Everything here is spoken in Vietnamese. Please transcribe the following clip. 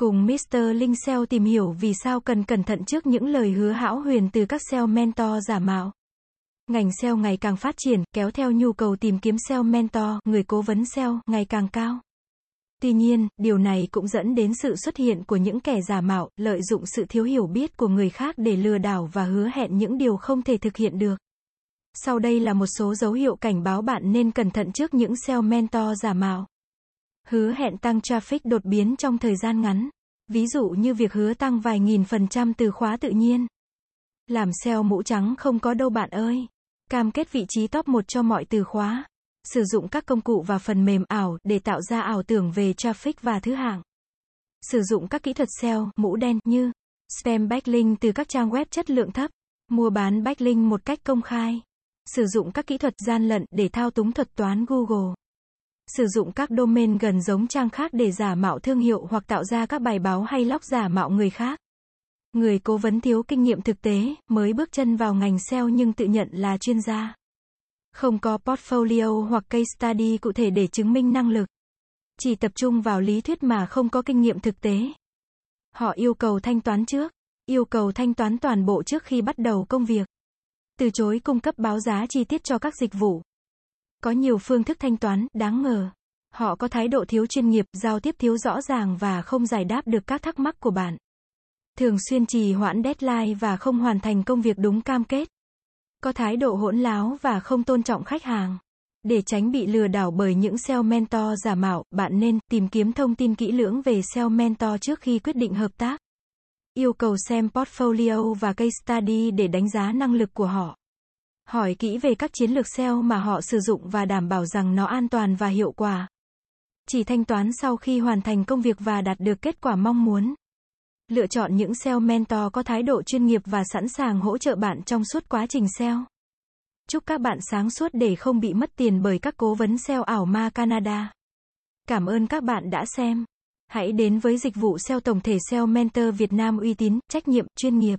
Cùng Mr. Linh SEO tìm hiểu vì sao cần cẩn thận trước những lời hứa hão huyền từ các SEO mentor giả mạo. Ngành SEO ngày càng phát triển, kéo theo nhu cầu tìm kiếm SEO mentor, người cố vấn SEO, ngày càng cao. Tuy nhiên, điều này cũng dẫn đến sự xuất hiện của những kẻ giả mạo, lợi dụng sự thiếu hiểu biết của người khác để lừa đảo và hứa hẹn những điều không thể thực hiện được. Sau đây là một số dấu hiệu cảnh báo bạn nên cẩn thận trước những SEO mentor giả mạo. Hứa hẹn tăng traffic đột biến trong thời gian ngắn. Ví dụ như việc hứa tăng vài nghìn phần trăm từ khóa tự nhiên. Làm SEO mũ trắng không có đâu bạn ơi. Cam kết vị trí top 1 cho mọi từ khóa. Sử dụng các công cụ và phần mềm ảo để tạo ra ảo tưởng về traffic và thứ hạng. Sử dụng các kỹ thuật SEO, mũ đen như spam backlink từ các trang web chất lượng thấp, mua bán backlink một cách công khai, sử dụng các kỹ thuật gian lận để thao túng thuật toán Google sử dụng các domain gần giống trang khác để giả mạo thương hiệu hoặc tạo ra các bài báo hay lóc giả mạo người khác. Người cố vấn thiếu kinh nghiệm thực tế, mới bước chân vào ngành SEO nhưng tự nhận là chuyên gia. Không có portfolio hoặc case study cụ thể để chứng minh năng lực. Chỉ tập trung vào lý thuyết mà không có kinh nghiệm thực tế. Họ yêu cầu thanh toán trước, yêu cầu thanh toán toàn bộ trước khi bắt đầu công việc. Từ chối cung cấp báo giá chi tiết cho các dịch vụ. Có nhiều phương thức thanh toán, đáng ngờ. Họ có thái độ thiếu chuyên nghiệp, giao tiếp thiếu rõ ràng và không giải đáp được các thắc mắc của bạn. Thường xuyên trì hoãn deadline và không hoàn thành công việc đúng cam kết. Có thái độ hỗn láo và không tôn trọng khách hàng. Để tránh bị lừa đảo bởi những sell mentor giả mạo, bạn nên tìm kiếm thông tin kỹ lưỡng về sell mentor trước khi quyết định hợp tác. Yêu cầu xem portfolio và case study để đánh giá năng lực của họ. Hỏi kỹ về các chiến lược SEO mà họ sử dụng và đảm bảo rằng nó an toàn và hiệu quả. Chỉ thanh toán sau khi hoàn thành công việc và đạt được kết quả mong muốn. Lựa chọn những SEO mentor có thái độ chuyên nghiệp và sẵn sàng hỗ trợ bạn trong suốt quá trình SEO. Chúc các bạn sáng suốt để không bị mất tiền bởi các cố vấn SEO ảo ma Canada. Cảm ơn các bạn đã xem. Hãy đến với dịch vụ SEO tổng thể SEO Mentor Việt Nam uy tín, trách nhiệm, chuyên nghiệp.